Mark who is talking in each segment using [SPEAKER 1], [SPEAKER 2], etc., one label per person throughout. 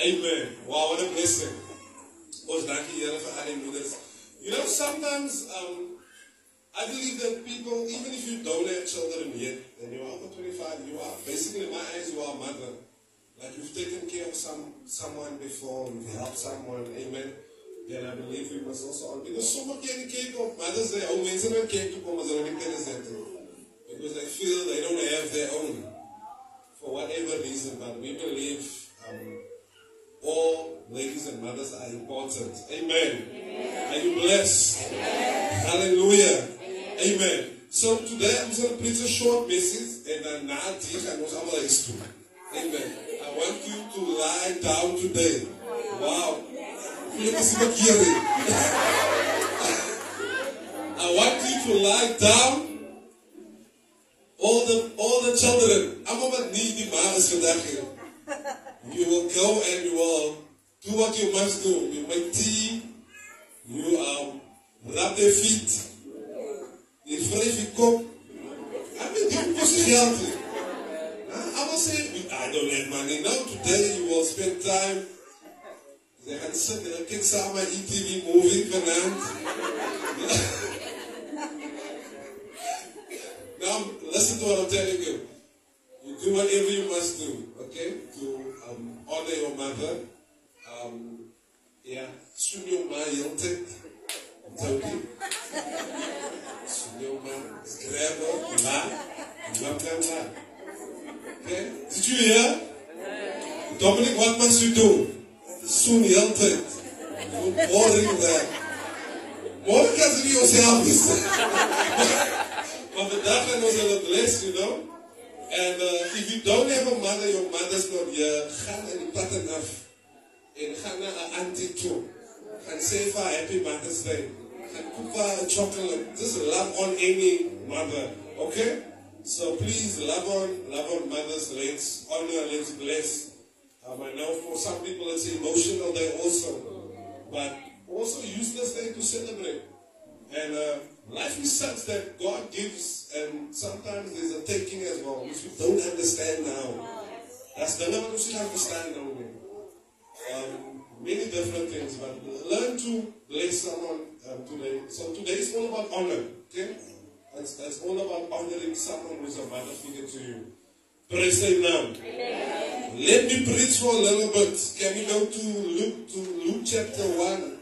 [SPEAKER 1] Amen. Wow, what a blessing. You know, sometimes um, I believe that people, even if you don't have children yet, and you're over 25, you are basically, in my eyes, you are a mother. Like you've taken care of some someone before, you've helped someone, amen. Then I believe we must also, because sommige kinderen kijken op mothers day, ou mensen dan kijken op as. Because they feel they don't have their own, for whatever reason, but we believe um, all ladies and mothers are important. Amen. Are you blessed? Hallelujah. Amen. So today I'm going to preach a short message and then na die gaan ons allemaal eens doen. Amen. I want you to lie down today. Wow. Jullie is wat hier. I want you to lie down. All the all the children. I'm about to need the ma is vandag hier. You will go and you will do what you must do. You make tea. You um, rub their feet. You wryf je kop. I mean, dit kost geld. Huh? I will say, I don't have money. Now today you will spend time. Ze gaan zitten, dan kijken samen ETV movie vanavond. now, listen to what I'm telling you. You do whatever you must do, okay, to um, honor your mother. Um, yeah, soon your ma heel tyd. Soon your ma, grab her, ma, ma, ma, ma. Okay, did you hear? Dominic, what must you do? Soon tyd. You're boring there. Ze niet onszelf is. Maar vandaag gaan ons you know. And uh, if you don't have a mother, your mother's not here, gaan in die pattern af. En gaan naar een auntie toe. Gaan vir haar happy mother's day. Gaan koop haar chocolate. Just love on any mother. Okay? So please love on, love on mothers. Let's honor, let's bless. Um, I know for some people it's emotional day also. But also use this day to celebrate. And uh, life is such that God gives, and sometimes there's a taking as well, which we don't understand now. That's the level we should understand now. Um, many different things, but learn to bless someone um, today. So today is all about honor. Okay? That's, that's all about honoring someone who's a mother figure to you. Praise the Lord. Let me preach for a little bit. Can we go to Luke to Luke chapter 1?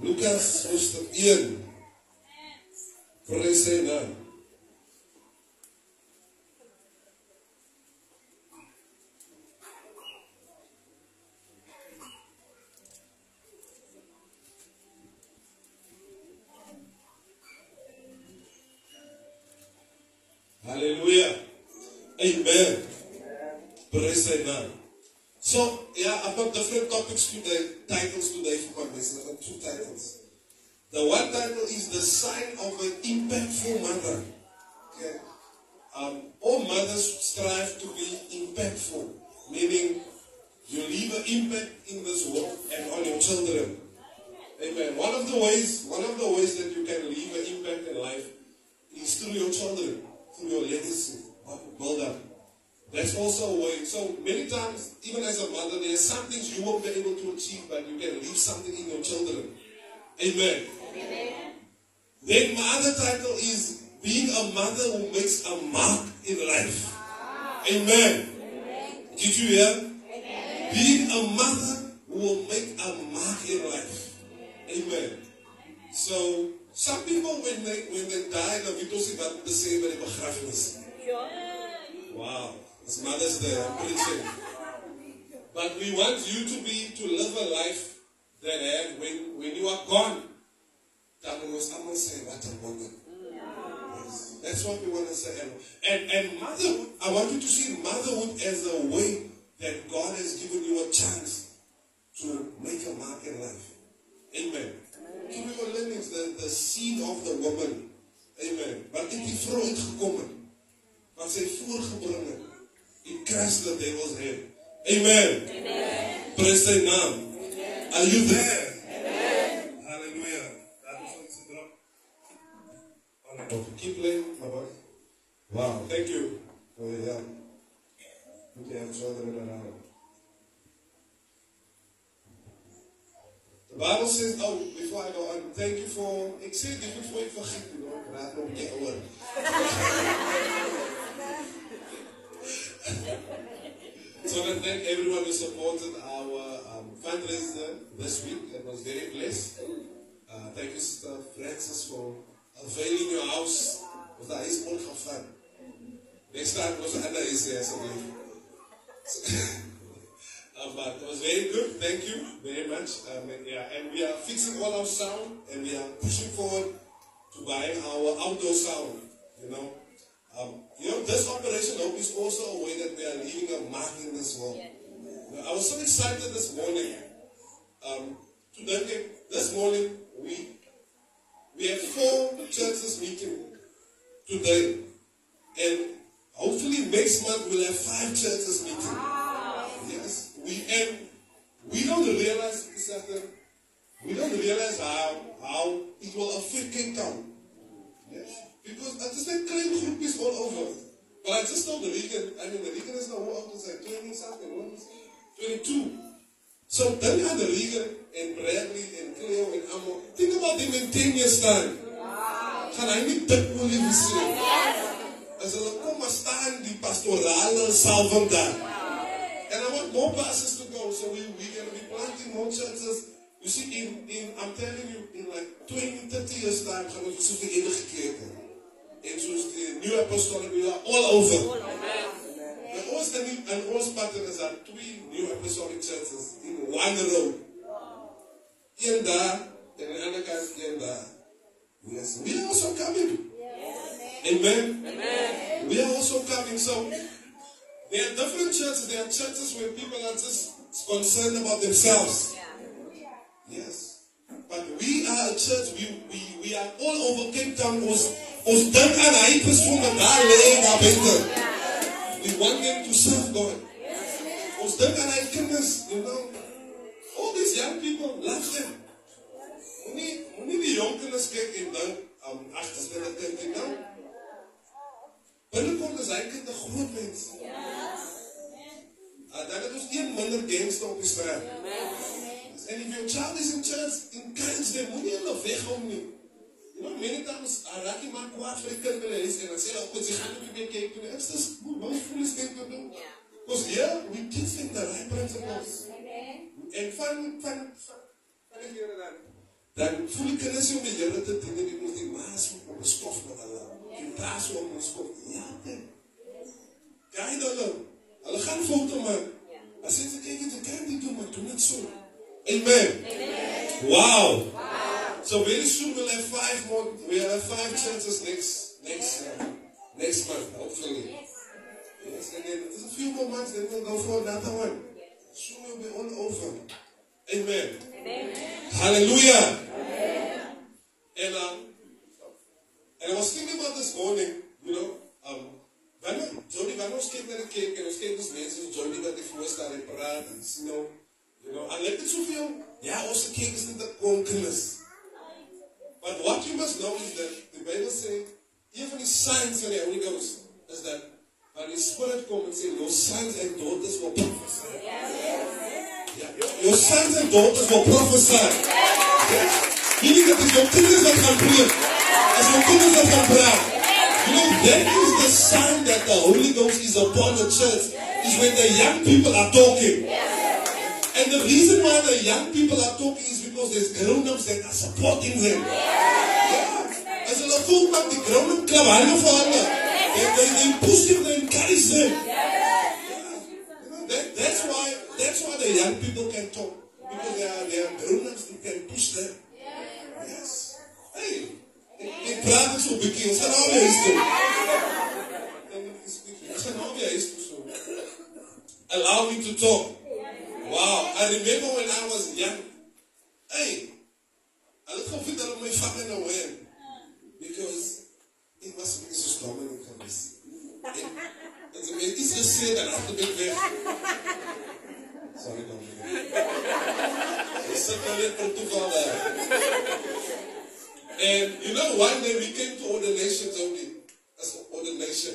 [SPEAKER 1] Lucas hoofdstuk 1. Praise the Lord. Hallelujah. Amen. Praise the Lord. So, yeah, I've got different topics today, titles today for my message. I've got two titles. The one title is The Sign of an Impactful Mother. Okay. Um, all mothers strive to be impactful, meaning you leave an impact in this world and on your children. Amen. One of the ways, one of the ways that you can leave an impact in life is through your children, through your legacy, build up. That's also a way. So many times, even as a mother, there are some things you won't be able to achieve, but you can leave something in your children. Amen. Then my other title is being a mother who makes a mark in life. Amen. Did you hear? Being a mother who will make a mark in life. Amen. So some people when they when they die, nie wat om te sê by die begrafenis. Wow. It's Mother's I'm preaching. But we want you to be to live a life that have when when you are gone. Dan moet ons allemaal say what a wonder. Yes. That's what we want to say. And, and, motherhood, I want you to see motherhood as a way that God has given you a chance to make a mark in life. Amen. Toen we learning the, the seed of the woman. Amen. Wat het die vrou uitgekom het? Wat sy voorgebring het? It crushed the devil's head. Amen. Praise the name. Are you there? Hallelujah. That is what it's drop. Wonderful. Keep playing, my boy. Wow. Thank you for your help. Good to have children around. The Bible says, oh, before I go on, thank you for, ik zeg dit voor je vergiet, you know, ik raad nog een keer oor. so I thank everyone who supported our um, fundraiser this week. It was very blessed. Uh, thank you, Sister Francis, for availing your house with the ice ball of fun. Next time, was another is here, so uh, but it was very good. Thank you very much. Um, and, yeah, and we are fixing all our sound, and we are pushing forward to buying our outdoor sound. You know, um, you know, this operation hope is also a way that we are leaving a mark in this world. Know, I was so excited this morning. Um, to dedicate this morning, we we have four churches meeting today, and hopefully next month we'll have five churches meeting. Ah. Yes, we and we don't realize something. We don't realize how how it will affect Cape Town. Yes, because I just like claim groupies all over. But I just told the Regan, I mean the Regan is now what is like 20 something, what is it? 22. So you had the Regan and Bradley and Cleo and Amo. About them in 10 years time. Gaan hy nie dit wil lief sê? As hulle kom maar staan die pastorale salving daar. And I want more buses to go, so we, we're going to be planting more churches. You see, in, in, I'm telling you, in like 20, 30 years time, gaan ons soos die enige kerke. En soos die nieuwe apostolic, we are all over. En ons, dan nie, en ons pattern is daar twee new apostolic churches in one daar, en aan de andere kant een daar. Yes, we are also coming. Amen. Amen. We are also coming. So there are different churches. There are churches where people are just concerned about themselves. Yes. But we are a church. We, we, we are all over Cape Town. Ons, ons dink aan hy persoon wat daar lê daar buite. We want them to serve God. Ons dink aan hy kinders, you know. All these young people, love them. Moenie moenie die jong kinders kyk en dink, um, ag, dis net 'n kind, you know. Binnekort is hy kind 'n groot mens. Uh, dan het ons een minder gangster op die straat. And if your child is in church, encourage them. Moenie hulle weghou nie. You know, many times, I raak nie maar kwaad vir die kind hulle is, en dan sê hulle, op, sy gaan nie meer kyk toe. It's just, wat voel is dit te doen? Because here, we teach them the right principles. En van, van, van, die Here dan, dan voel die kinders nie om die Here te dien, en die moet die maas op die stof met hulle. Die praat so om die stof. Ja, dit. Kijk hulle. Hulle gaan foto maak. As jy kyk, jy kan dit doen, maar doen het so. Amen. Wow. So very soon we'll have five more. We'll have five churches next next uh, next month, hopefully. Yes, and then there's a few more months, then we'll go for another one. Soon we'll be all over. Amen. Hallelujah. And um, and I was thinking about this morning, you know, um, wanneer Jody, wanneer ons kyk na die kerk en ons kyk ons mense soos Jody die voor staan en praat en sien nou, you know, en let dit soveel, ja, also kerk is in the konkenis. But what you must know is that the Bible says, even the signs of the Holy Ghost is that when the Spirit comes and says, your sons and daughters will prophesy. Yeah, your, sons and daughters will prophesy. Yes. Meaning that it's your kinders that can pray. It's your kinders that can. You know, that is the sign that the Holy Ghost is upon the church, is when the young people are talking. And the reason why the young people are talking is because there's grown-ups that are supporting them. As hulle voel dat die grown-up klap hande vir hulle. They, they, they push them, they encourage them. That, that's why that's why the young people can talk. Because they are, they are grown-ups who can push them. Yes. Hey. Ik praat zo bekend. Ons gaan nou weer eens doen. Ons gaan nou. Allow me to talk. Wow, I remember when I was young. Hey, I look confident of my family away because it was me so Dominic geweest. En, en ze mij iets gezegd en af en toe weg. Sorry Dominic. Per toeval daar. And you know, one day we came to ordinations only, as ordination.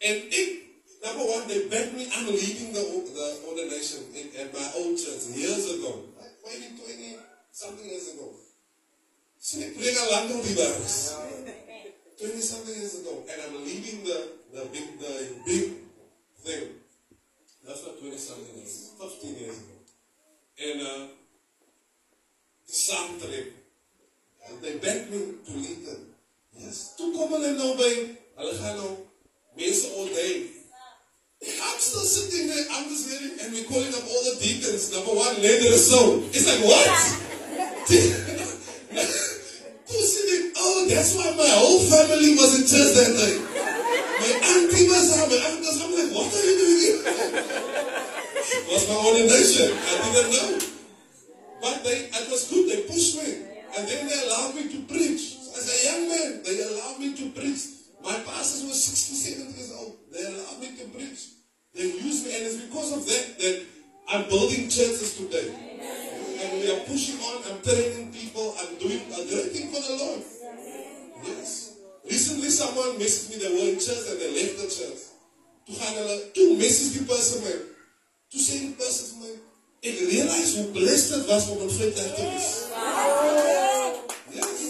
[SPEAKER 1] And it, number one, they begged me, I'm leading the, the ordination in, at my old church years ago, like maybe 20 some lang al die werk is. 20 something years ago. And I'm leaving the, the big, the big thing. That's not 20 something years, 15 years ago. And uh, die saamtrek. And they begged me to lead them. Yes. Toe kom hulle nou by, hulle gaan nou mense I'm still sitting there, I'm just hearing, and we're calling up all the deacons. Number one, led the soul. It's like, what? sitting, oh, that's why my whole family was in church that day. My auntie was there, my uncles. I'm like, what are you doing here? it was my ordination. I didn't know. But they, it was good. They pushed me. And then they allowed me to preach. As a young man, someone messaged me, they were in church and they left the church. Toe gaan hulle, toe message die person my. Toe sê die person vir my, ek realize hoe blessed het was om in wees. Yes.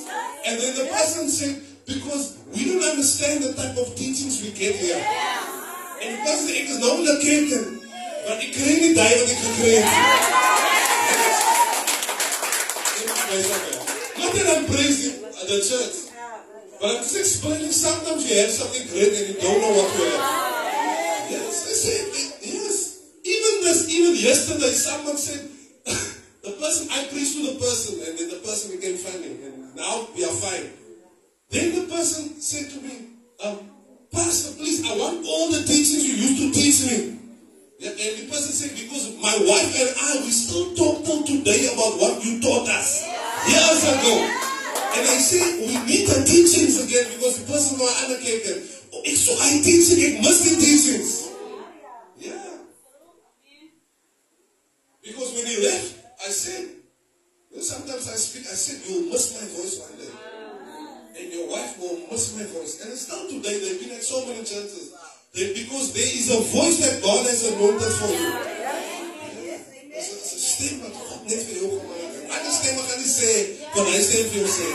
[SPEAKER 1] And then the person said, because we don't understand the type of teachings we get here. En die person sê, ek is nou in die kerk en, want ek kry nie die wat ek gekry het. Not that I'm praising the church, but I'm just explaining sometimes you have something great and you don't know what you have. Yes, I said, yes. Even this, even yesterday, someone said, the person, I preached to the person, and then the person became funny, and now we are fine. Then the person said to me, um, Pastor, please, I want all the teachings you used to teach me. And the person said, because my wife and I, we still talk till today about what you taught us years ago. And I say, we need the teachings again because the person who I allocated, oh, it's so I teaching, it must be teachings. Yeah. Because when he left, I said, you know, sometimes I speak, I said, you miss my voice one day. And your wife will miss my voice. And it's still today, they've been at so many churches. That because there is a voice that God has anointed for you. Dis 'n stem wat God net vir jou gemaak het. Ander stemme gaan nie sê wat hy sê vir jou sê.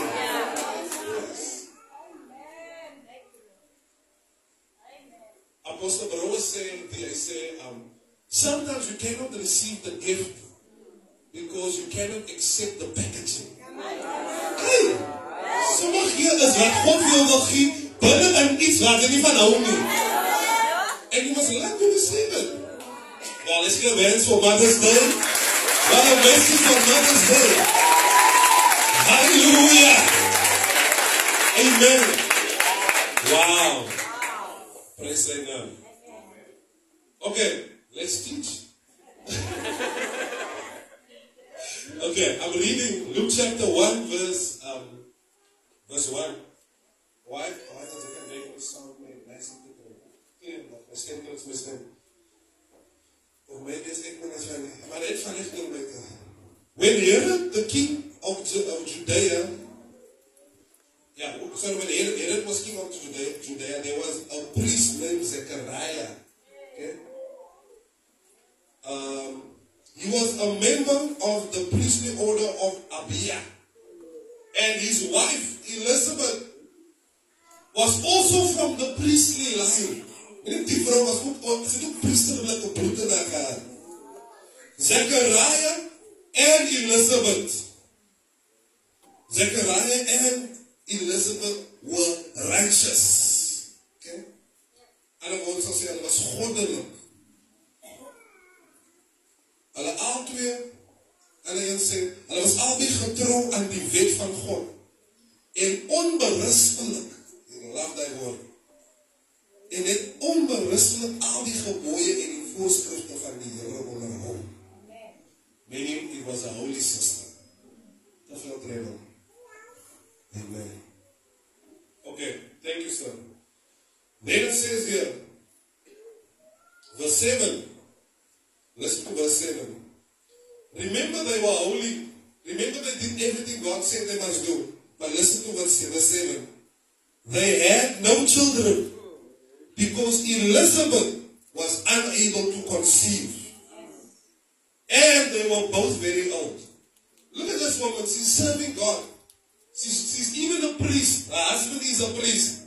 [SPEAKER 1] Apostle Baruch sê, hy sê, um, sometimes you cannot receive the gift because you cannot accept the packaging. Hey, sommige hier is wat God jou wil gee, binne in iets wat jy nie van hou nie. And you must learn to receive it. Well, let's give hands for Mother's Day. What a message for Mother's Day. Wow. Praise the Lord. Okay, let's teach. okay, I'm reading Luke chapter 1, verse um, verse 1. Why? Why does it make me sound nice and good? Miskien kan ons miskien of my dis ek moet as maar net van ligting met When Herod the king of, of Judea yeah, sorry, when Herod, was king of Judea, Judea, there was a priest named Zechariah. Okay? Um, he was a member of the priestly order of Abia. And his wife, Elizabeth, was also from the priestly line. Zechariah and Elizabeth. Zechariah and Elizabeth were righteous. Okay? Hulle wou sê hulle was goddelik. Hulle albei hulle een sê hulle was albei getrou aan die wet van God en onberustelik. Ek love daai woord en het onberustelik al die gebooie en die voorskrifte van die Here onderhou. Meaning it was a holy system. Te veel trouble. Amen. Okay, thank you sir. It says here, verse 7. Listen to verse 7. Remember they were holy. Remember they did everything God said they must do. But listen to verse 7. They had no children because Elizabeth was unable to conceive. And they were both very old. Look at this woman. She's serving God. She's, she's even a priest. Her husband is a priest.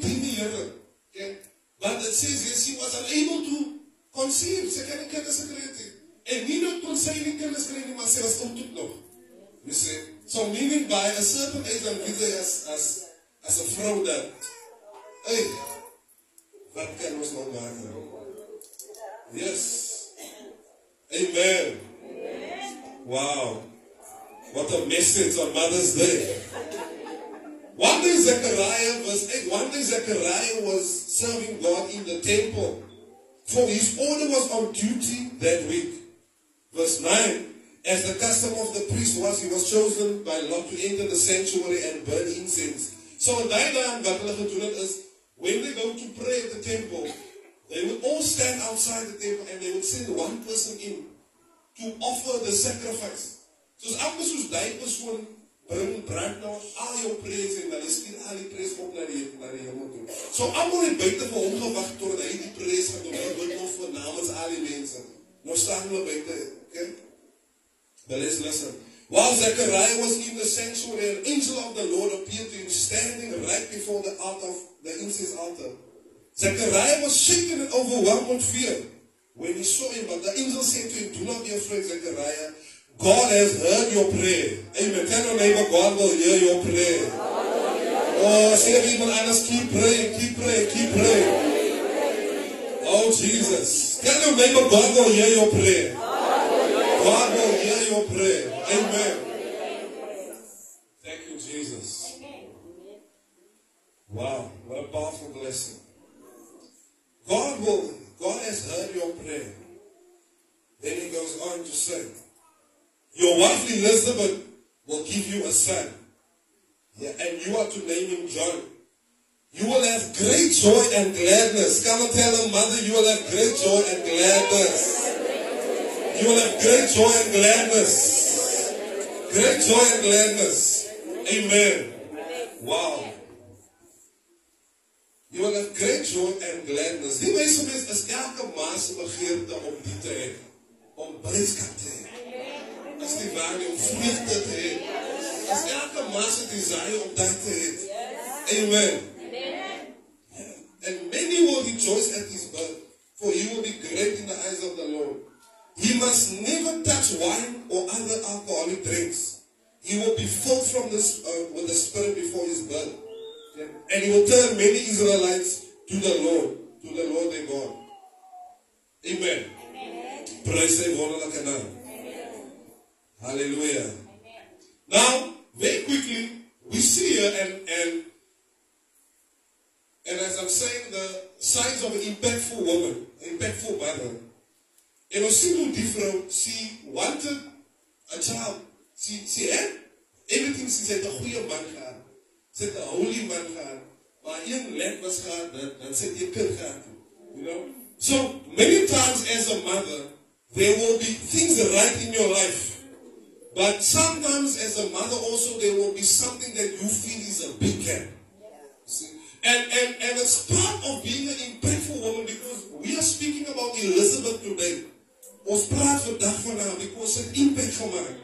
[SPEAKER 1] Dien die Here. Okay? But it says yes, she was unable to conceive. Sy kan nie kinders gekry het nie. En nie net kon sy nie kinders kry nie, maar sy was ontoet nog. You see? So meaning by a certain age and visit as as as a vrou dat hey, wat kan ons nou maak? Yes. Amen. Wow. What a message on Mother's Day. One day Zechariah was eh, one day Zechariah was serving God in the temple. For his order was on duty that week. Verse 9. As the custom of the priest was, he was chosen by Lot to enter the sanctuary and burn incense. So when they go to pray at the temple, they would all stand outside the temple and they would send one person in to offer the sacrifice. Soos amper soos daai persoon bring brand nou al jou praise en dan stuur al die praise op na die na die hemel toe. So almal het buite vir hom gewag tot hy die praise gaan doen. Hy wil nog vir namens al die mense. Nou staan hulle buite, okay? But let's listen. While Zechariah was in the sanctuary, an angel of the Lord appeared to him standing right before the altar of the incense altar. Zechariah was shaken and overwhelmed with fear when he saw him, but the angel said to him, Do not be afraid, Zechariah. God has heard your prayer. Amen. Tell your neighbor, God will hear your prayer. Oh, say people honest, keep praying, keep praying, keep praying. Oh, Jesus. Tell your neighbor, God will hear your prayer. God will hear your prayer. Amen. Thank you, Jesus. Wow, what a powerful blessing. God will, God has heard your prayer. Then he goes on to say, your wife Elizabeth will give you a son. Yeah, and you are to name him John. You will have great joy and gladness. Come and tell him, mother, you will have great joy and gladness. You will have great joy and gladness. Great joy and gladness. Amen. Wow. You will have great joy and gladness. Die mense mens is elke ma se begeerte om dit te hê, om blydskap te hê. As die waarde om vreugde te hê. As elke mens het desire om dit te hê. Amen. And many will rejoice at his birth, for he will be great in the eyes of the Lord. He must never touch wine or other alcoholic drinks. He will be filled from this uh, with the Spirit before his birth. Yeah. And he will turn many Israelites to the Lord, to the Lord their God. Amen. Amen. Praise the wonderlike Hallelujah. Now, very quickly, we see here, and, and, and as I'm saying, the signs of an impactful woman, impactful mother. En ons sien hoe die vrou, she wanted a child. She, she had everything, she said, 'n goeie man gehad. Sy het 'n holy man gehad. Maar een lek was gehad, dan, dan sy het 'n kind gehad. You know? So, many times as a mother, there will be things right in your life but sometimes as a mother also there will be something that you feel is a big gap. See? And, and, and it's part of being an impactful woman because we are speaking about Elizabeth today. Ons praat vandag van haar because het impact gemaakt.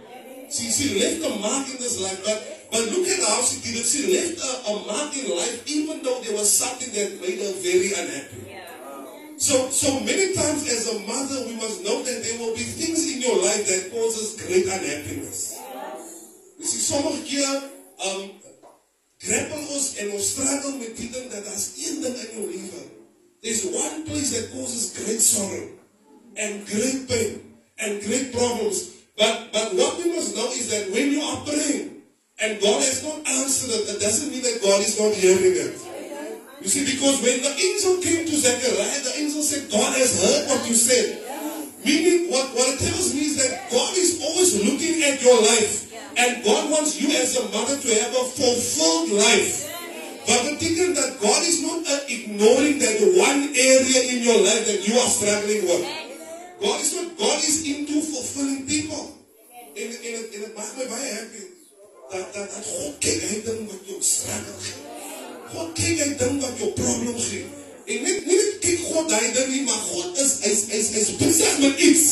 [SPEAKER 1] She, she left a mark in this life, but, but look at how she did it. She left a, a mark in life even though there was something that made her very unhappy. So, so many times as a mother, we must know that there will be things in your life that causes great unhappiness. You see, sommige keer um, grapple ons en ons struggle met die dat daar's een ding in jou lewe. There's one place that causes great sorrow and great pain and great problems. But, but what we must know is that when you are praying and God has not answered it, that doesn't mean that God is not hearing it. You see, because when the angel came to Zechariah, the angel said, God has heard what you said. Meaning, what, what it tells me is that God is always looking at your life. And God wants you as a mother to have a fulfilled life. But the thing is that God is not uh, ignoring that one area in your life that you are struggling with. God is not, God is into fulfilling people. In, in, in, het maakt mij baie happy. Dat, dat, dat God uit ding wat struggle. God kyk hy ding wat jou probleem gee. En net nie kyk God daai ding nie, maar God is is is is besig met iets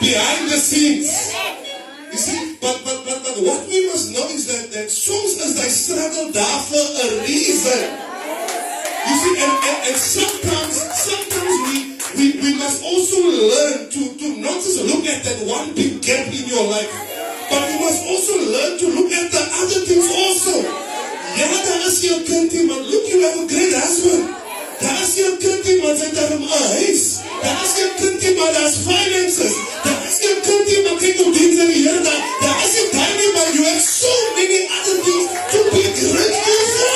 [SPEAKER 1] behind the scenes. You see, but but but but what we must know is that that soms is I struggle daar for a reason. You see, and, and, and sometimes, sometimes we, we, we must also learn to, to not just look at that one big gap in your life, but we must also learn to look at the other things also. Ja, daar is jou kind iemand. Look, you have a great husband. Jou kind iemand, sy het daarom een huis. Daar is jou kind iemand, daar is finances. Daar is jou kind iemand, kyk hoe dienst in Heer daar. Daar is jou kind iemand, you have so many other things to be grateful for.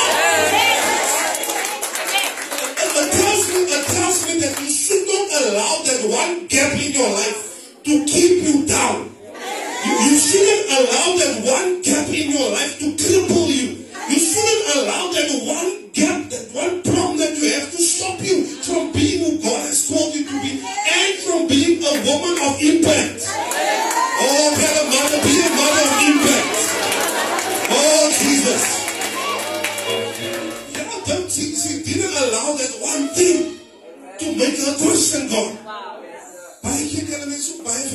[SPEAKER 1] And It tells me, it tells me that you should not allow that one gap in your life to keep you down. You, you shouldn't allow that one gap in your life to cripple you. You shouldn't allow that one gap, that one problem that you have to stop you from being who God has called you to be and from being a woman of impact. Oh, a mother, be a mother of impact. Oh, Jesus. Yeah, don't see, see, didn't allow that one thing to make her question God. Baie keer kan mense baie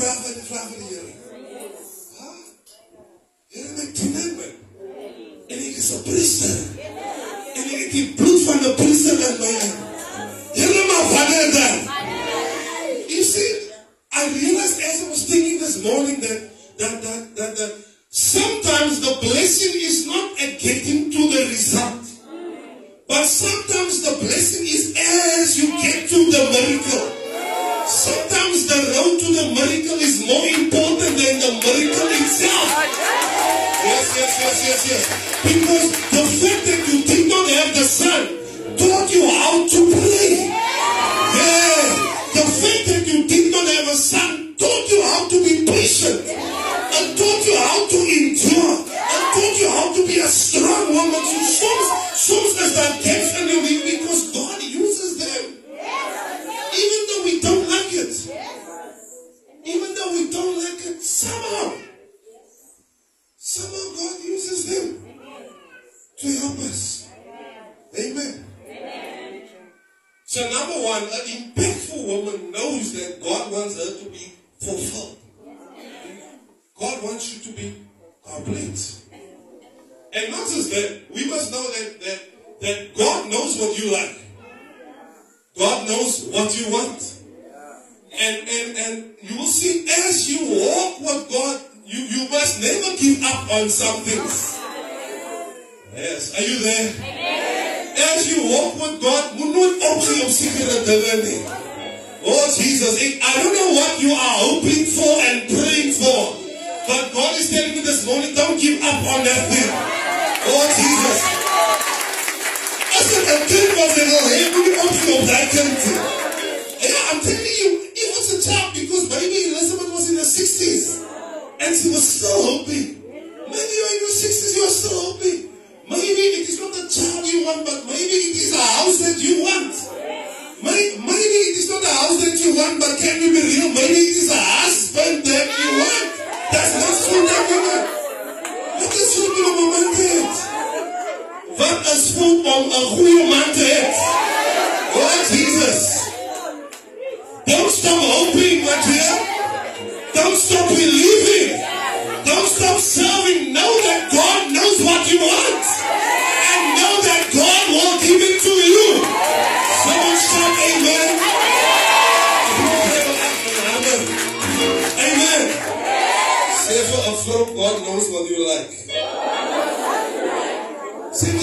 [SPEAKER 1] Here. Ek het die bloed van 'n priester in my vader dan. You see, I realized as I was thinking this morning that that that that, that sometimes the blessing is not at getting to the result. But sometimes the blessing is as you get to the miracle. Sometimes the road to the miracle is more important than the miracle itself. Yes, yes, yes, yes, yes. Because the fact that you did not have the son taught you how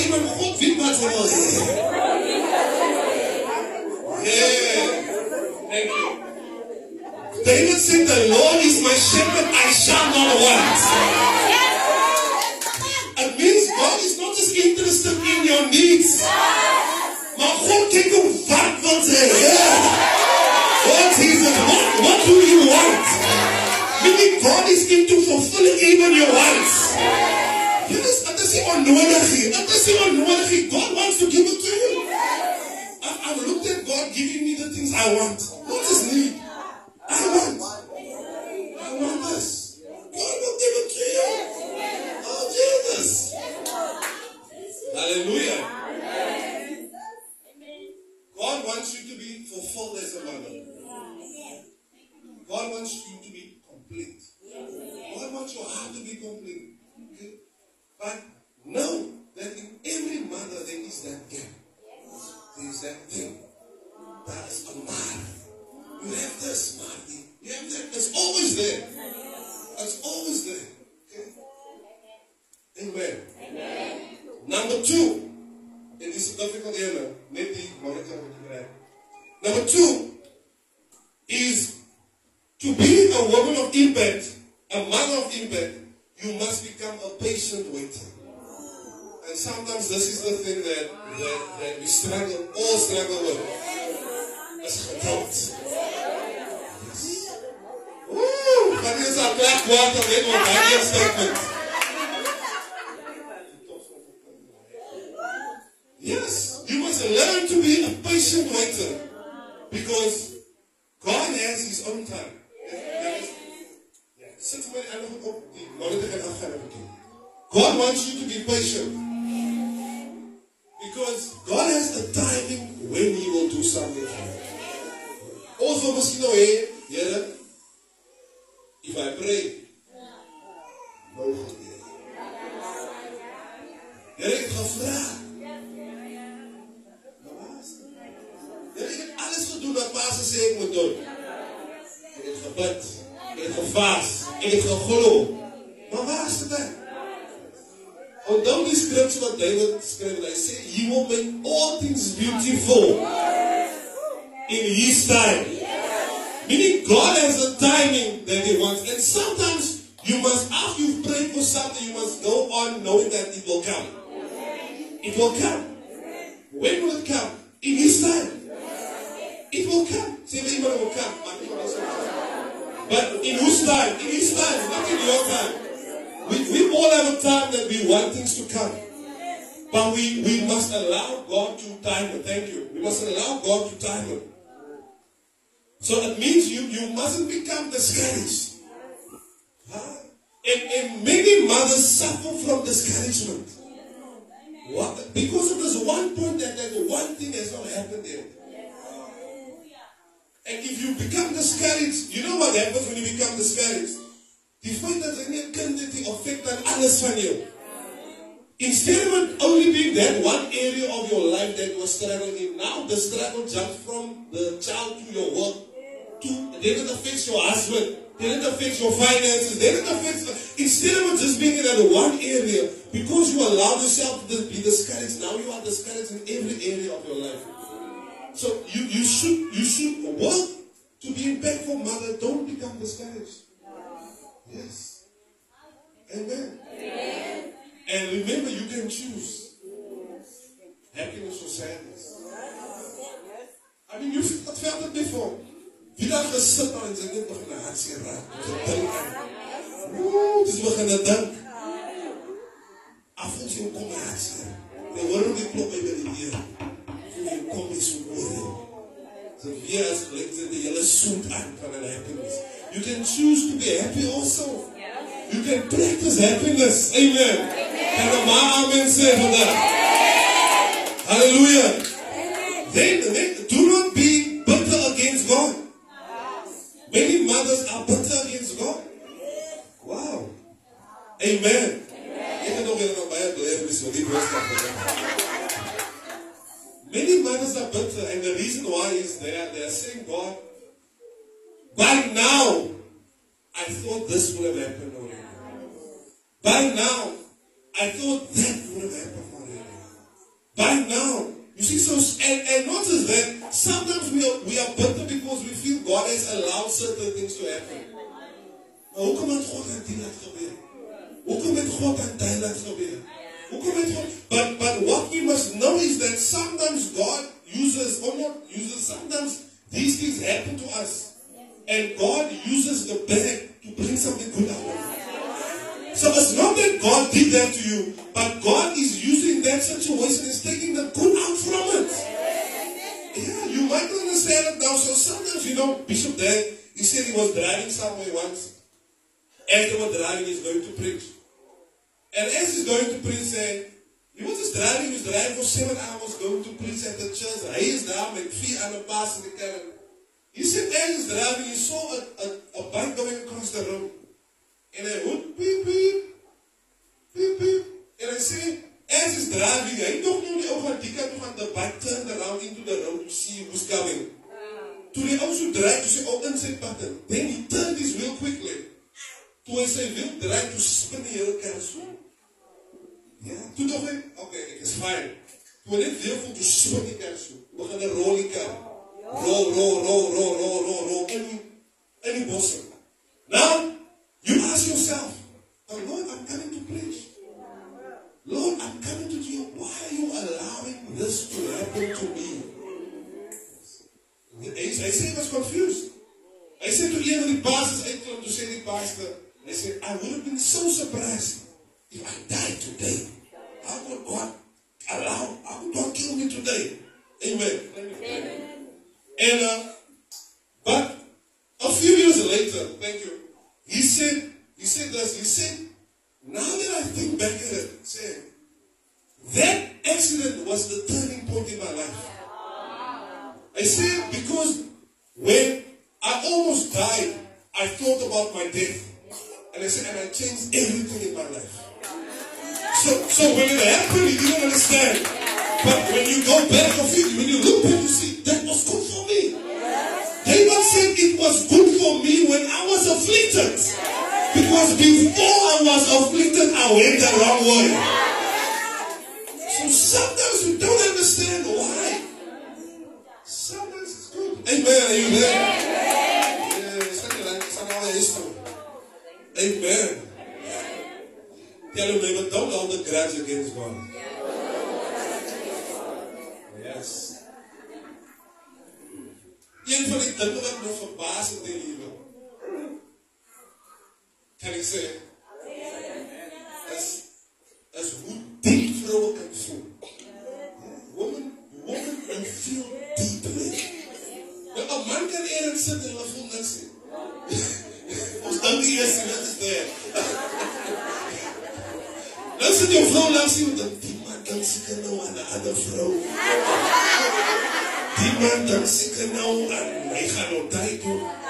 [SPEAKER 1] even God weet wat jy wil hê. Yeah. David said, The Lord is my shepherd, I shall not want. It means God is not just interested in your needs. Maar God kyk op wat wil sy God is into fulfilling even your wants. Yes, dit is. God wants to give it to you. I, I've looked at God giving me the things I want. What is need? I want. I want this. God will give it to you. Oh, Jesus. Hallelujah. God wants you to be fulfilled as a mother. God wants you to be complete. Want your heart to be complete, Okay? But know that in every mother there is that gap. There is that thing. That is Kumar. You have that Marty. You have that. It's always there. It's always there. Okay? Amen. Amen. Number two. In this South area, maybe be right. Number two is to be a woman of impact a mother of impact, you must become a patient waiter. And sometimes this is the thing that, that, that we struggle, all struggle with. As geduld. Yes. But is our black water on my statement. Yes, you must learn to be a patient waiter because God has His own time. God wants you to be patient. Because God has the timing when He will do something for you. Also, miskien nou hê, Here, will come. When will it come? In His time. It will come. Say the will come. But in whose time? In His time, not in your time. We, we all have a time that we want things to come. But we, we must allow God to time it. Thank you. We must allow God to time it. So it means you, you mustn't become discouraged. Huh? And, and many mothers suffer from discouragement. What? Because of this one point that, that one thing has not happened yet. And if you become discouraged, you know what happens when you become discouraged? Die kind het die effek dan alles van jou. Instead of only being that one area of your life that you are struggling in, now the struggle jumps from the child to your work, to, then it affects your husband, then it affects your finances, then it affects, instead of just being in that one area, because you allow yourself to be discouraged, now you are discouraged in every area of your life. So you, you should you should work to be impactful mother. Don't become discouraged. Yes. Amen. And remember, you can choose happiness or sadness. I mean, you've felt it before. Wie daar gesit nou en sy net hartseer. Ooh, dis begin dink. Afens jou kom hartseer. Jy hoor hoe die klop by die Here. Voel jy kom jy so weer as die hele soet aan van 'n happiness. You can choose to be happy also. You can practice happiness. Amen. Kan die ma amen sê vandag? Hallelujah. They were driving, he's going to preach. And as he's going to preach, say, he was just driving, he was driving for seven hours, going to preach at the church. He is down with feet on the pass in the car. He said, as he's driving, he saw a, a, a bike going across the road. And I went beep, beep, beep, beep. And I said, as he's driving, I don't know the over the van the bike turned around into the road to see who's coming. To the also drive to say, oh, inside button. Then he turned his wheel quickly. Toe hy sy wiel draai, toe spin die hele kerk so. Ja, toe dog hy, okay, ek is fine. Toe net weer voel toe spin die kerk so. Begin 'n rol die kerk. Rol, rol, rol, rol, rol, rol, rol in die, in die bosse. Now, you ask yourself, oh Lord, I'm coming to preach. Lord, I'm coming to you. Why are you allowing this to happen to me? Hy, hy sê hy was confused. Hy sê toe een van die baas uitkom, toe sê die baas sê, I would have been so surprised if I died today. How could God allow, how could God kill me today? Amen. Amen. And, uh, but a few years later, thank you, he said, he said this, he said, now that I think back at it, said, that accident was the turning point in my life. I said because when I almost died, I thought about my death. Afflicted. Because before I was afflicted, I went the wrong way. So sometimes we don't understand why. Sometimes it's good. Amen. Amen. Amen. Tell him, neighbor, don't hold a grudge against God. Kan ek sê? Is is hoe diep vroue kan voel. Woman, woman can feel deeply. Nou, 'n man kan eerlik sit en hulle voel niks nie. Ons dink nie eens dit is daar. Dan sit jou vrou langs jou dan die man dan seker nou aan 'n ander vrou. Die man dan seker nou aan hy gaan nou tyd toe.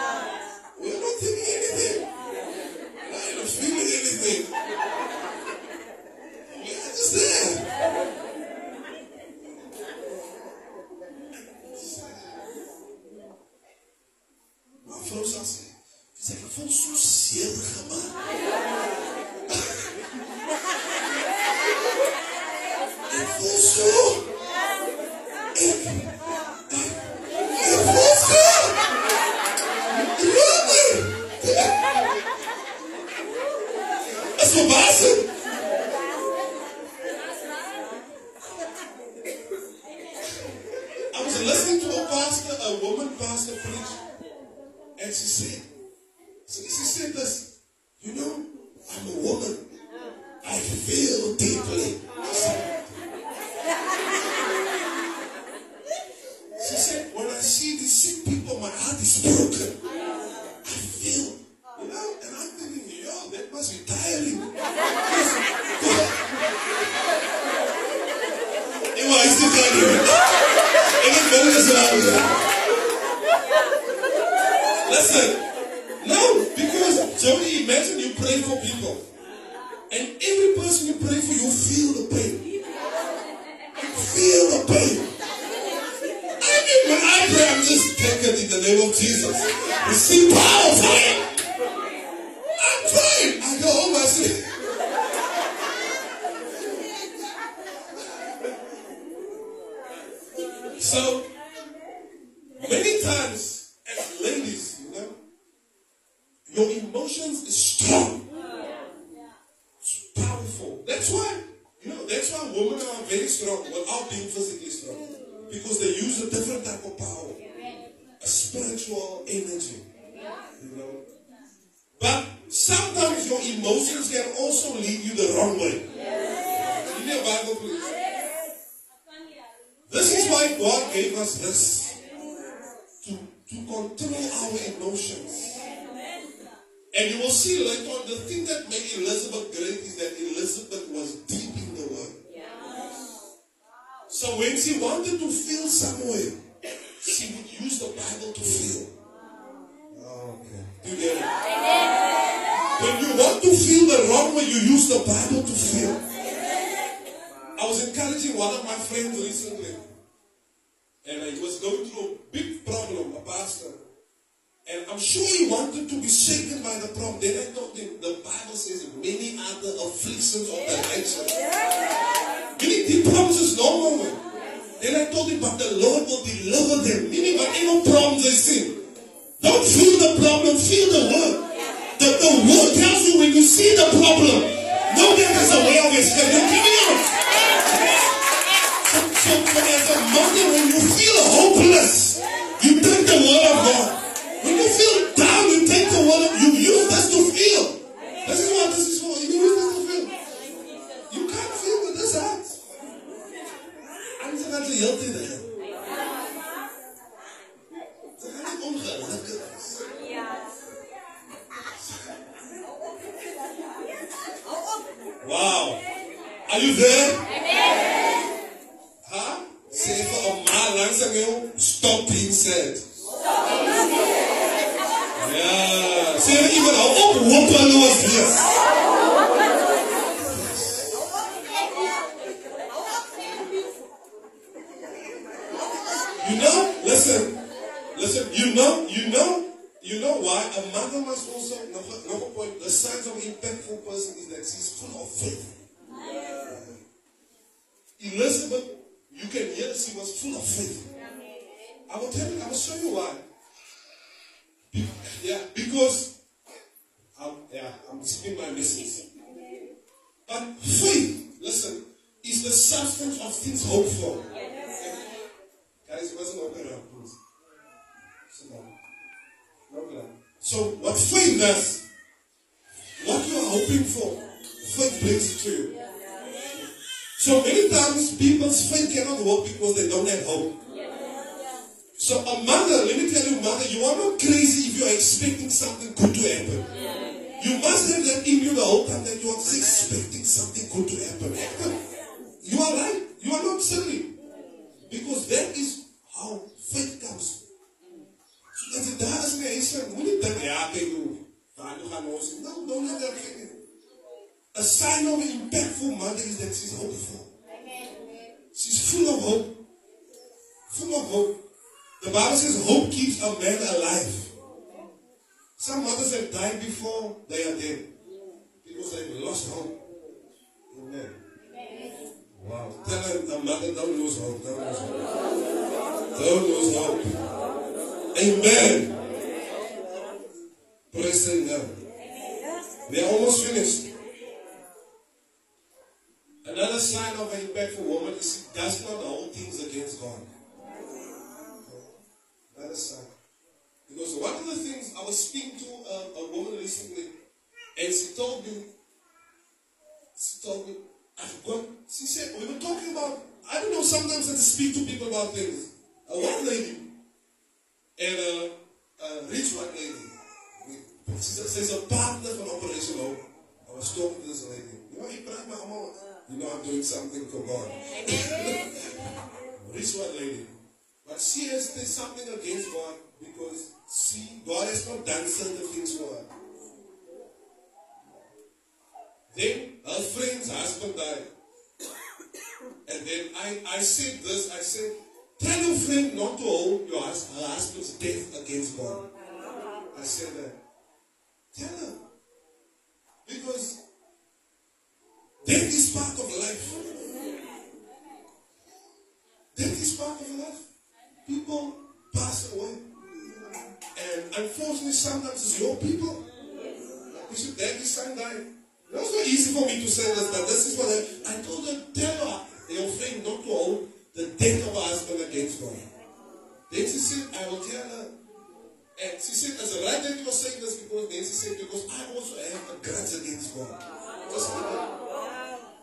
[SPEAKER 1] Will see later on the thing that made Elizabeth great is that Elizabeth was deep in the word. So when she wanted to feel somewhere, she would use the Bible to feel. Okay. Do you get it? When you want to feel the wrong way, you use the Bible to feel. I was encouraging one of my friends recently, and he was going through and I'm sure he wanted to be shaken by the problem. Then I told him the Bible says many other afflictions of the righteous. Meaning he promises no more. Then I told him, but the Lord will deliver them. Meaning, whatever problems they see, don't feel the problem, feel the word. The, the word tells you when you see the problem, know that there's a way of escape. You're me? So, so, so there's a moment when you feel hopeless, you take the word of God of You use this to feel. This is what this is for. You use this to feel. You can't feel with this heart. I'm not healthy there. Wow. Are you there? Huh? Sê vir 'n ma langs aan jou, stop being sad. Ja, You know, listen, listen, you know, you know, you know why? A mother must also, number, number point, the signs of an impactful person is that she's full of faith. Elizabeth, you can hear she was full of faith. I will tell you, I will show you why. Be- yeah, because I'm, yeah, I'm speaking my message. But faith, listen, is the substance of things hoped for. Guys, it wasn't open up, please. Sit. So, what faith does, what you are hoping for, faith brings it to you. So many times people's faith cannot work because they don't have hope. So a mother, let me tell you, mother, you are not crazy if you are expecting something good to happen. You must have that in you the whole time that you are expecting something good to happen. You are right. You are not silly. Because that is how faith comes. So hoe, waar nu gaan we ons in. No, don't let that. A sign of an impactful mother is that she's hopeful. She's full of hope. Full of hope. The Bible says hope keeps a man alive. Some mothers have died before they are dead because they've lost hope. Amen. Wow. Tell them, a mother, don't lose hope. Don't lose hope. Don't lose hope. Amen. Praise the Lord. We are almost finished. Another sign of an impactful woman is she does not hold things against God. Another sign. Because one of the things I was speaking to a, a woman recently, and she told me, she told me, I've got, she said, we were talking about, I don't know, sometimes I speak to people about things. A white lady and a, a rich white lady. She's a, she's a partner from Operation Hope. I was talking to this lady. You know, you know I'm doing something for God. rich white lady. But she has something against God because see, God has not done certain things for her. Then her friend's husband died. And then I, I said this, I said, tell your friend not to hold your hus- her husband's death against God. I said that. Tell her. Because death is part of life. Death is part of life. People unfortunately, sometimes it's your people. Bishop Daddy's son died. It was not easy for me to say this, but this is what I, I told her, tell her, your friend, not to hold the death of her husband against God. Then she said, I will tell her. And she said, as a right you were saying this because then she said, because I also have a grudge against God.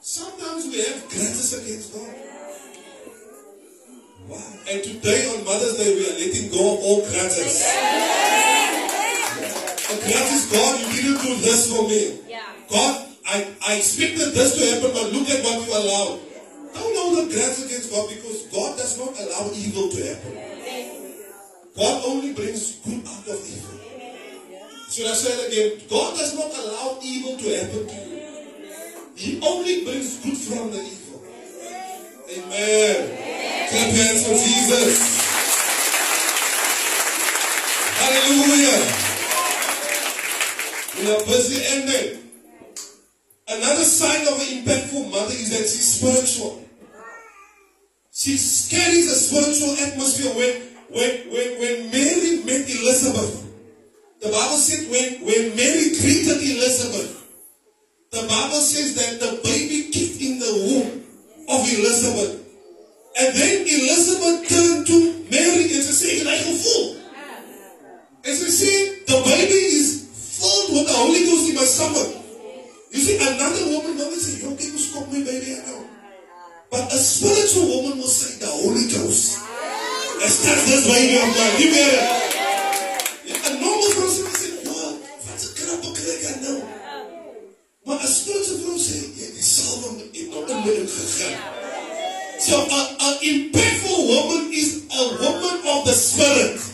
[SPEAKER 1] Sometimes we have grudges against God. Wow. And today on Mother's Day, we are letting go of all grudges. A grudge is God, you didn't do this for me. God, I, I expected this to happen, but look at what you allowed. Don't hold a grudge against God because God does not allow evil to happen. God only brings good out of evil. Should I say it again? God does not allow evil to happen to you. He only brings good from the evil. Amen. Clap hands for Jesus. Hallelujah. Are busy ending. Another sign of an impactful mother is that she's spiritual. She carries a spiritual atmosphere where when, when, when Mary met Elizabeth, the Bible said when, when Mary greeted Elizabeth, the Bible says that the baby kicked in the womb of Elizabeth. And then Elizabeth turned to Mary and she said, "I gevoel. And she said, the baby is the Holy Ghost in my stomach. You see, another woman will say, you okay, stop me, baby, I know. But a spiritual woman will say, the Holy Ghost. And starts this baby of mine. You get it? A normal person will say, wow, 'n knappe kry ek nou. Maar 'n spiritual vrou sê, jy die salwing het nou onmiddellik gegaan. So a, a impactful woman is a woman of the spirit.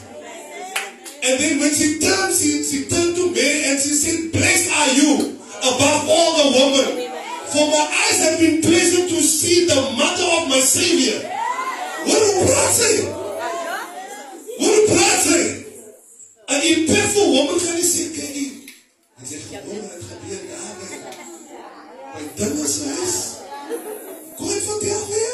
[SPEAKER 1] And then when she turned, she, she turned to Mary and she said, Blessed are you above all the women. For my eyes have been pleasant to see the mother of my Savior. What a blessing! What a blessing! An impactful woman gaan nie sê, kyk hier. Hy sê, gewoon, het gebeur daar, my dinge is huis. Kom vertel vir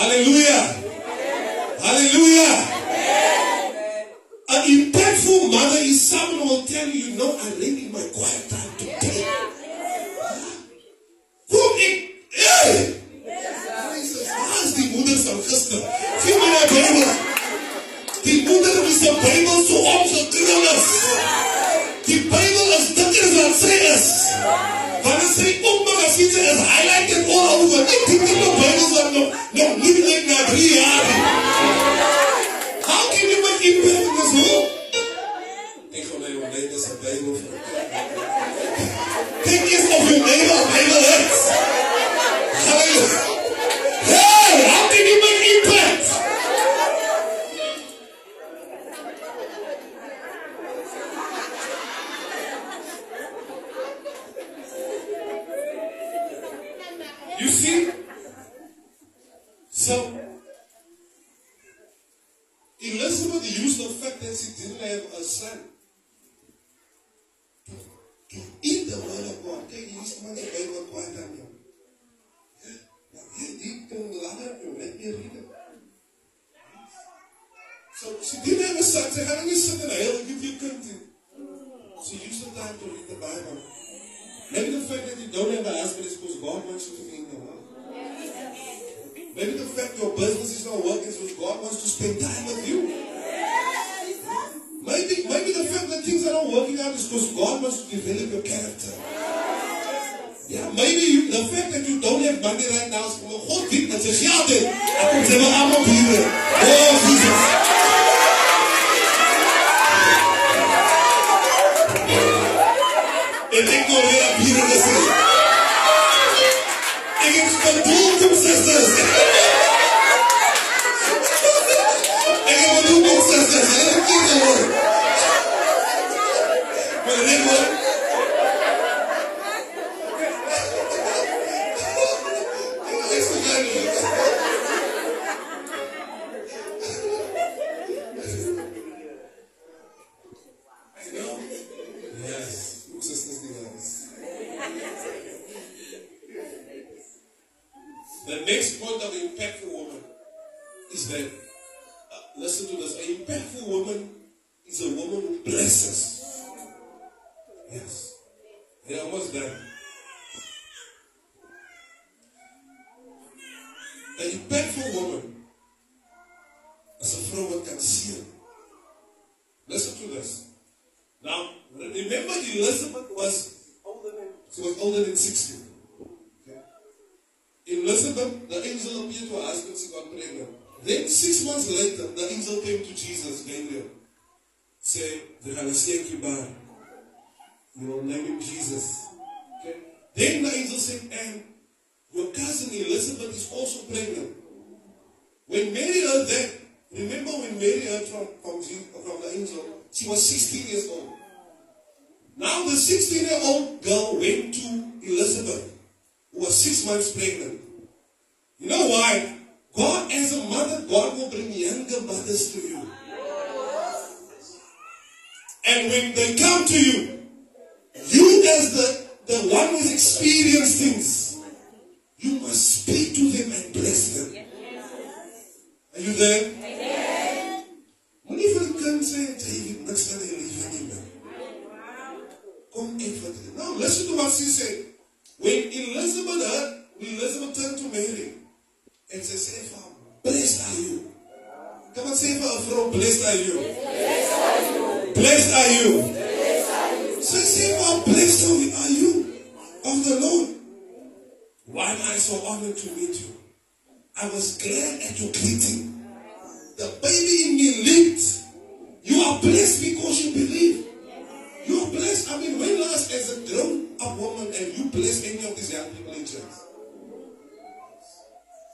[SPEAKER 1] Hallelujah. Hallelujah. An impactful mother is someone who will tell you, know, I really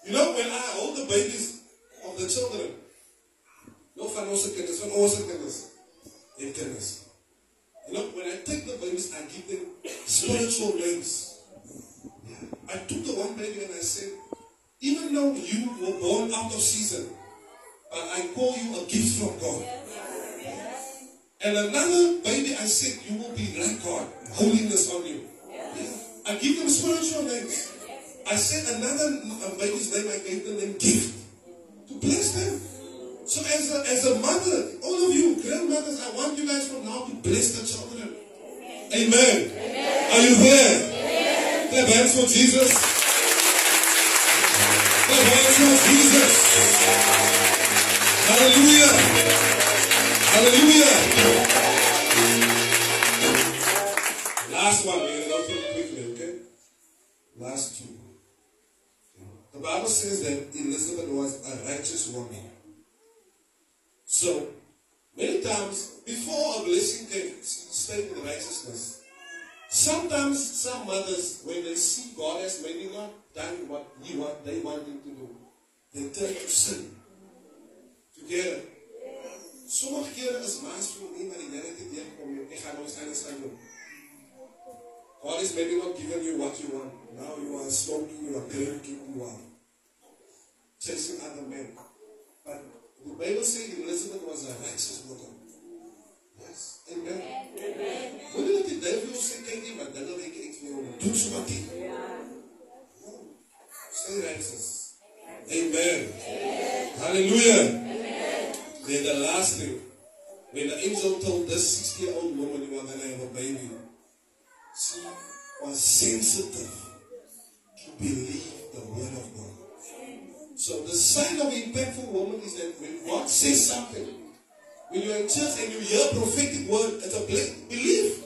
[SPEAKER 1] You know, when I hold the babies of the children, no van onze kinders, van onze kinders, in kinders. You know, when I take the babies, I give them spiritual names. I took the one baby and I said, even though you were born out of season, but I call you a gift from God. And another baby, I said, you will be like God, holiness on you. I give them spiritual names. I said another baby's name, I gave them a gift to bless them. So as a, as a mother, all of you grandmothers, I want you guys from now to bless the children. Amen. Amen. Are you there? Amen. Clap hands for Jesus. Clap hands for Jesus. Hallelujah. Hallelujah. Last one, to quickly, okay? Last two. Bible says that Elizabeth was a righteous woman. So, many times, before a blessing came, stayed in righteousness. Sometimes some mothers, when they see God has maybe not done what want, they want him to do, they turn to sin. Together. Sommige keren is vir nie maar die Here het dit kom jy ek gaan ons anders gaan doen. God is maybe not giving you what you want. Now you are smoking, you are drinking, you are chasing other men. But the Bible says Elizabeth was a righteous woman. Yes. Amen. Amen. Moenie dat die duivel sê kyk nie maar dinge wat ek vir jou doen so wat. Stay righteous. Amen. Amen. Hallelujah. Amen. Then the last thing, when the angel told this 60 year old woman you are going to have a baby, she was sensitive to believe the word of God. So the sign of an impactful woman is that when God says something, when you're in church and you hear a prophetic word, it's a believe.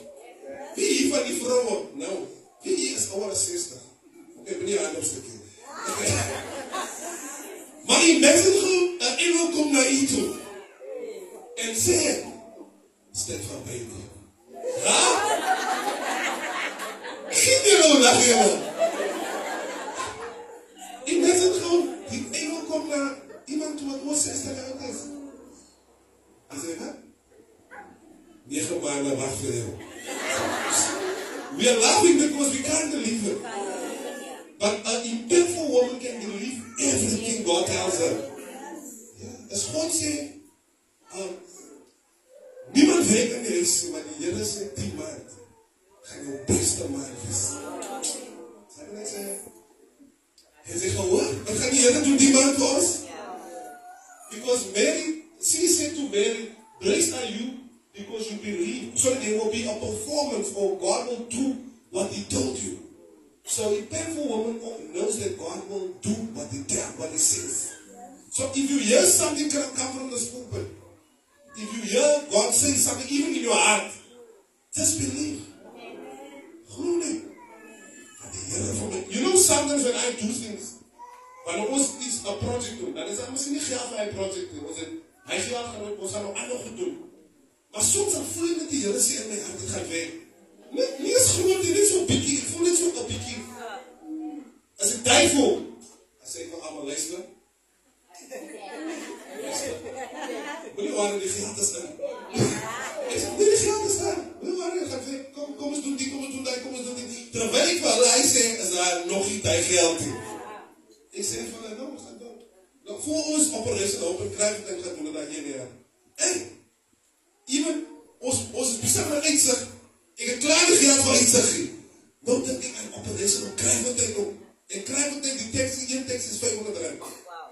[SPEAKER 1] Nou dink ek aan operation om kry wat ek nog. En kry wat ek die teks een teks is 500 rand. Wow.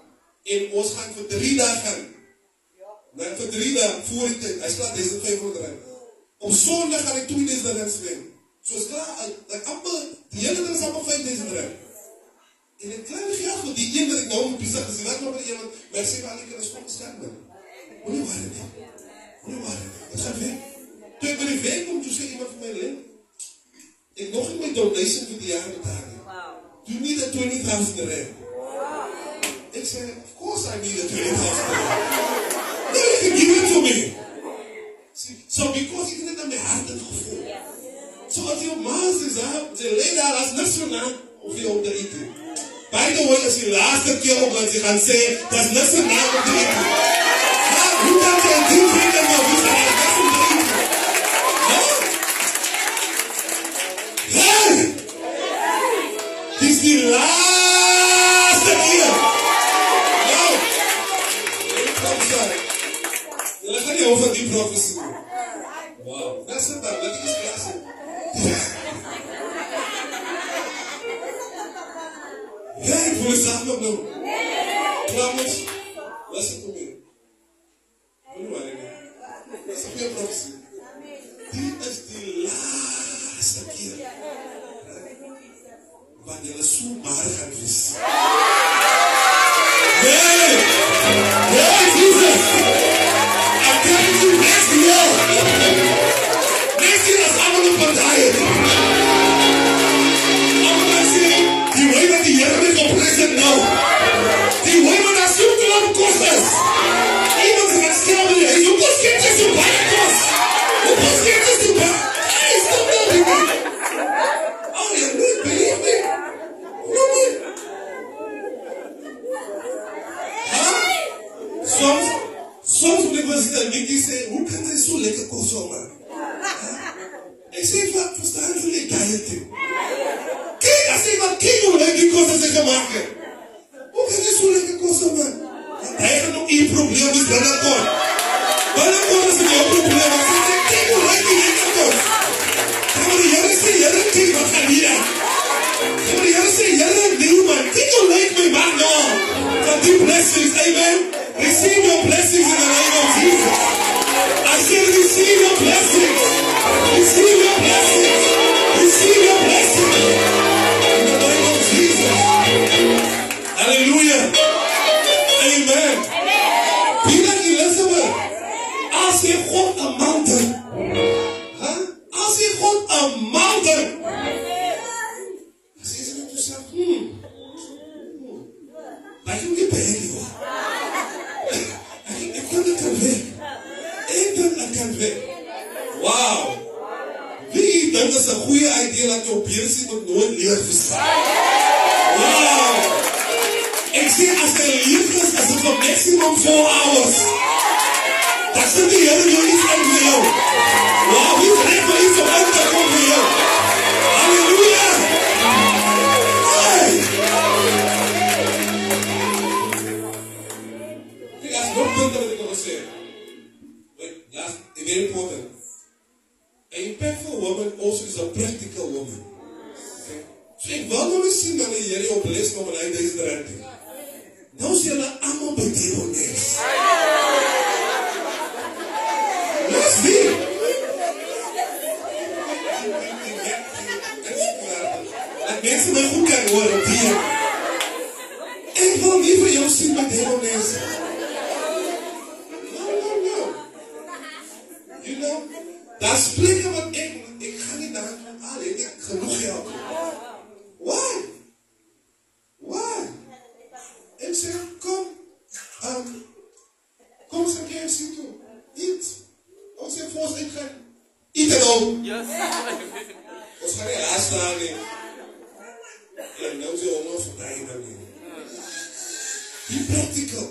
[SPEAKER 1] En ons gaan vir 3 dae gaan. Ja. Nou vir 3 dae voor die tyd. Hy slaat dis 500 rand. Op Sondag gaan ek 2000 rand spend. So is klaar, ek amper die hele ding is amper 5000 rand. En ek kry die geld vir die een wat ek nou moet besig is. Wat nog met iemand, maar ek sê maar ek kan skoon skerm. Moenie worry nie. Nee, maar het gaat weg. Toen ik bij die weg kom, toen zei iemand van mij, Lin, ik nog niet mijn donation voor die jaren betalen. Do you need a 20,000 rand? Ik zei, of course I need a 20,000 rand. No, you can give it to me. See, so because ik net aan mijn hart het gevoel. So als je op maas is, ze leen daar als nationaal of je op de eten. By the way, als je laatste keer op wat je gaat zeggen, dat is nationaal op de eten. Hoe kan jij drie vrienden Hey! Het is die laatste keer. Nou, ik kom zo. Jullie gaan niet over die profetie. Wauw, dat is het dan. Dat is klasse. Hey, ik voel het samen opnieuw. Promise. Listen to me. Essa foi a profecia. Wanneer hulle so maar gaan wees. Nee! Nee, Jesus! Ek kan nie next year. Next year is allemaal op een diet. Allemaal sê, die way wat die Heer my geprees het nou. Die way wat daar so klomp kost is. Iemand is wat stel met die, hoe Kijk, as ek wat kyk hoe lekker die kost as ek gemaakt het. Hoe kan jy so lekker kost sommer? Hy gaan ook die probleem is binnenkort. Binnenkort is het jou probleem. As jy sê, kijk hoe lekker die lekker kost. Gaan we die Heere sê, Heere, kijk wat gaan hier aan. Gaan we die Heere sê, Heere, nee man, kijk hoe lekker my man nou. Van die blessings, amen. Receive your blessings in the said, receive Hello.
[SPEAKER 2] Yes.
[SPEAKER 1] Usare asani. Yeah, now we are not dying again. Be practical.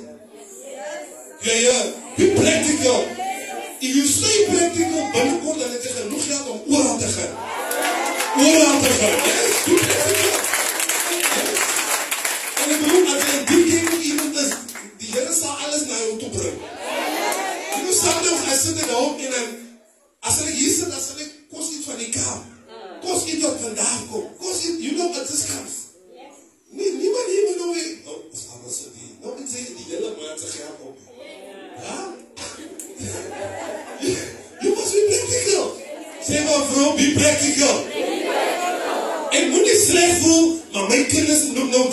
[SPEAKER 1] Yeah, yeah. Be practical. If you say practical, binnenkort dan het jy genoeg geld om oral te gaan. Oral te gaan. Yes, be practical. Yes. En ek bedoel, as jy in die kerk iemand is, die Here sal alles na jou toe bring. You know, sometimes I sit at home and I'm kos iets wat vandaag kom, kos iets, you know what this comes. Niemand hier nou weer, oh, is alles so die, nou moet sê, die hele maand sy geld op. Ja? You must be practical. Sê maar vrou, be practical. Moet nie sleg voel, maar my kinders moet nou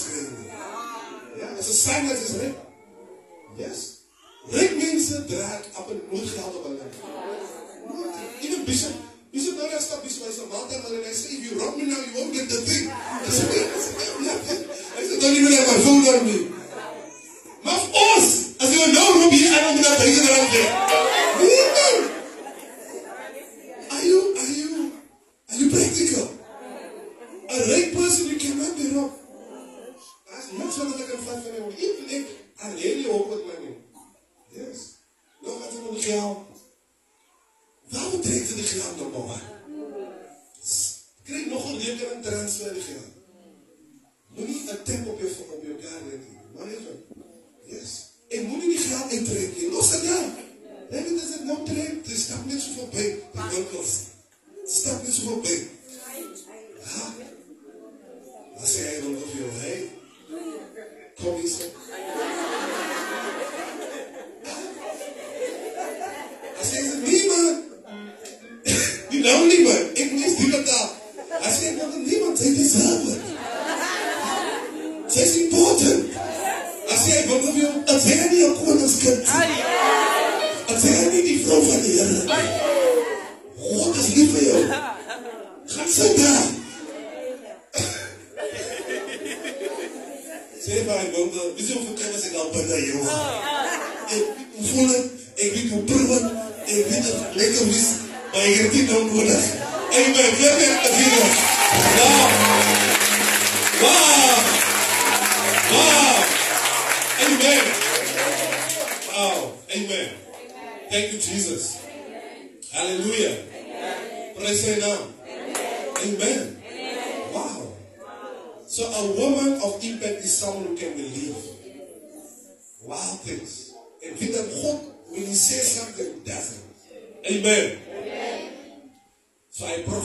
[SPEAKER 1] kry nie. Ja, it's a sign that is rich. Yes. Rijk mensen dragen op een nooit geld op hulle. Nooit. Even bishop, bishop nou net stap bishop, hy sê, Walter, hy sê, if you rob me now, you won't get the thing. I said, hy sê, don't even have my phone on me. Maar vir ons, as jy nou rob hier aan om na duizend rand gee.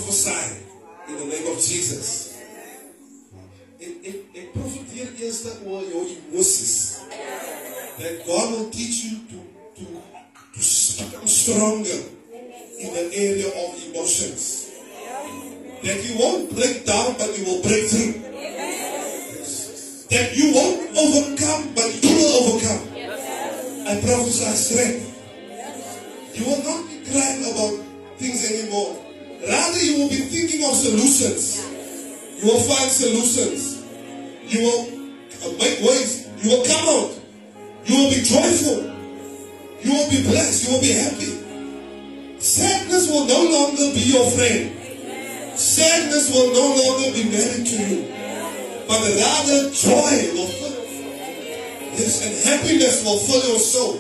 [SPEAKER 1] Prophesy in the name of Jesus. Ek, ek profiteer eers oor jou emosies. That God will teach you to, to, to become stronger in the area of emotions. That you won't break down, but you will break through. That you won't overcome, but you will overcome. I prophesy strength. You will not be crying about things anymore. Rather, you will be thinking of solutions. You will find solutions. You will make ways. You will come out. You will be joyful. You will be blessed. You will be happy. Sadness will no longer be your friend. Sadness will no longer be married to you. But rather joy will fill you. Yes, and happiness will fill your soul.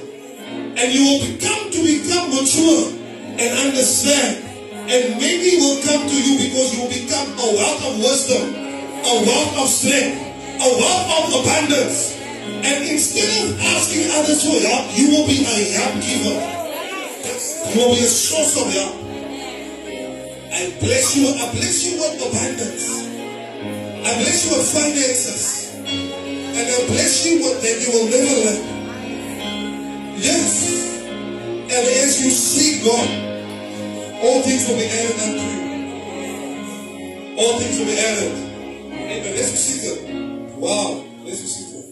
[SPEAKER 1] And you will become to become mature and understand. And many will come to you because you will become a wealth of wisdom, a wealth of strength, a wealth of abundance. And instead of asking others for help, you will be a help giver. You will be a source of help. I bless you. I bless you with abundance. I bless you with finances. And I bless you with that you will never lack. Yes. And as you seek God, all things will be added unto you. All things will be added. Amen. Let's be seated. Wow. Let's be seated.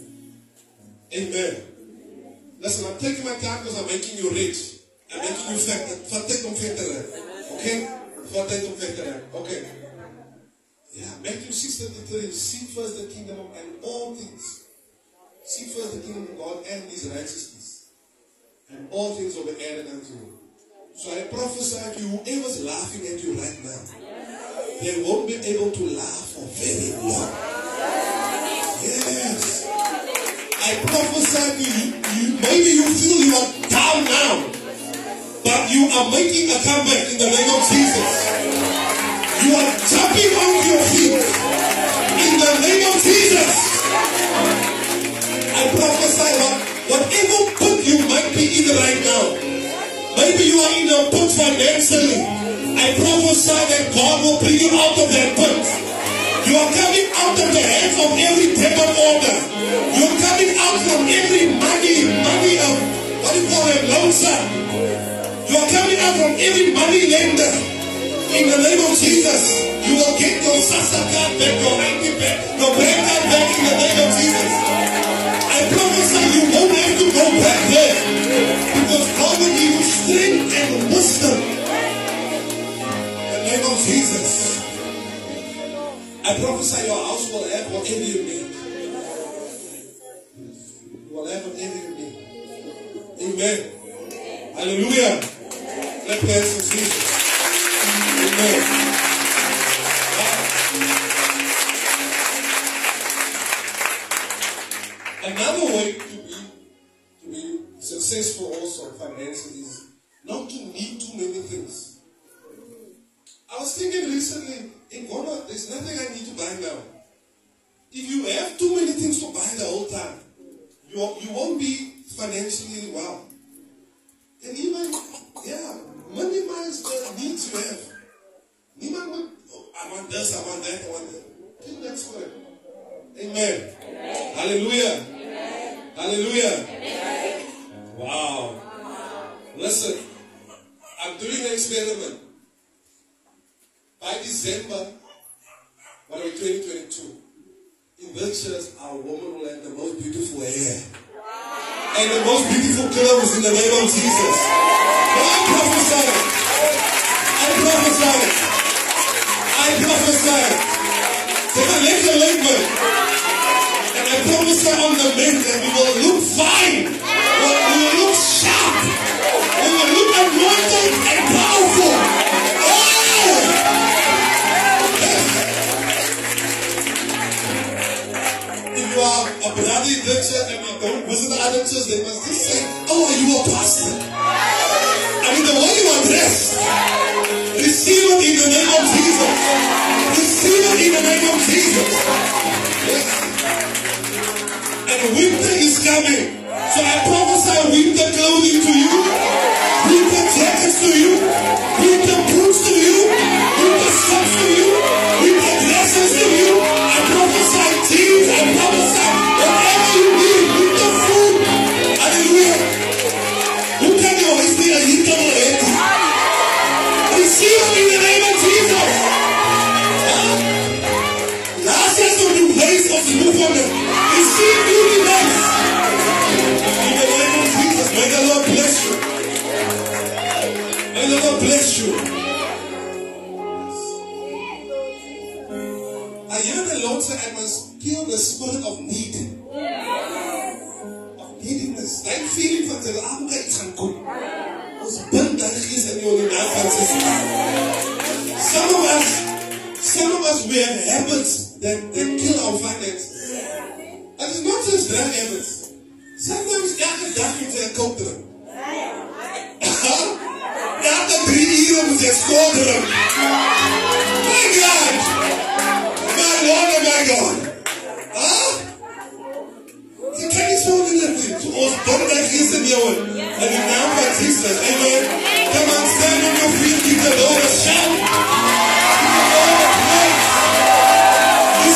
[SPEAKER 1] Amen. Listen, I'm taking my time because I'm making you rich. I'm making you fat. Vat tyd om. Okay? Vat tyd om vet te raak. Okay. Yeah, Matthew 6 33. Seek first the kingdom of and all things. Seek first the kingdom of God and his righteousness. And all things will be added unto you. So I prophesy to you, whoever's laughing at you right now, they won't be able to laugh for very long. Yes. I prophesy to you, you maybe you feel you are down now, but you are making a comeback in the name of Jesus. You are jumping on your feet in the name of Jesus. I prophesy what, whatever put you might be in right now. Maybe you are in a put financially. I prophesy that God will bring you out of that put. You are coming out of the hands of every demon order. You are coming out from every money, money of what do you call it, loan shark. You are coming out from every money lender. In the name of Jesus, you will get your SASSA card back, your ID back, your bank back in the name of Jesus. Go back there because God will give you strength and wisdom. In the name of Jesus. I prophesy your house will have whatever you need. You will have whatever you need. Amen. Hallelujah. Let hands for Jesus. Amen. Another way successful also financially is not to need too many things. I was thinking recently, in Ghana, there's nothing I need to buy now. If you have too many things to buy the whole time, you, you won't be financially well. And even, yeah, minimize the needs you have. Niemand oh, I want this, I want that, I want that. Think that's. Amen. Amen. Hallelujah. Amen. Hallelujah. Amen. Wow. Listen, I'm doing an experiment. By December, we, 2022, in this our woman will have the most beautiful hair. And the most beautiful clothes in the name of Jesus. I prophesy it. I prophesy it. I prophesy it. To the next enlightenment. And I prophesy on the men that we will look fine. We will look sharp. We will look and powerful. If you are a and you visit the they must say, Oh, are you a pastor? The you receive it in the name of Jesus. Receive it in the name of Jesus. Yes. And winter is coming. So I prophesy to you, we have habits that, that kill our finances. And it's not just bad habits. Sometimes elke dag moet je koperen. elke drie uur moet je scoren. My God! My Lord, oh my God! Huh? Ze kan niet zo in het lied. Ons donderdag is het jongen. En in naam van Christus. Amen. Come on, stand on your feet. Keep the Lord a shout.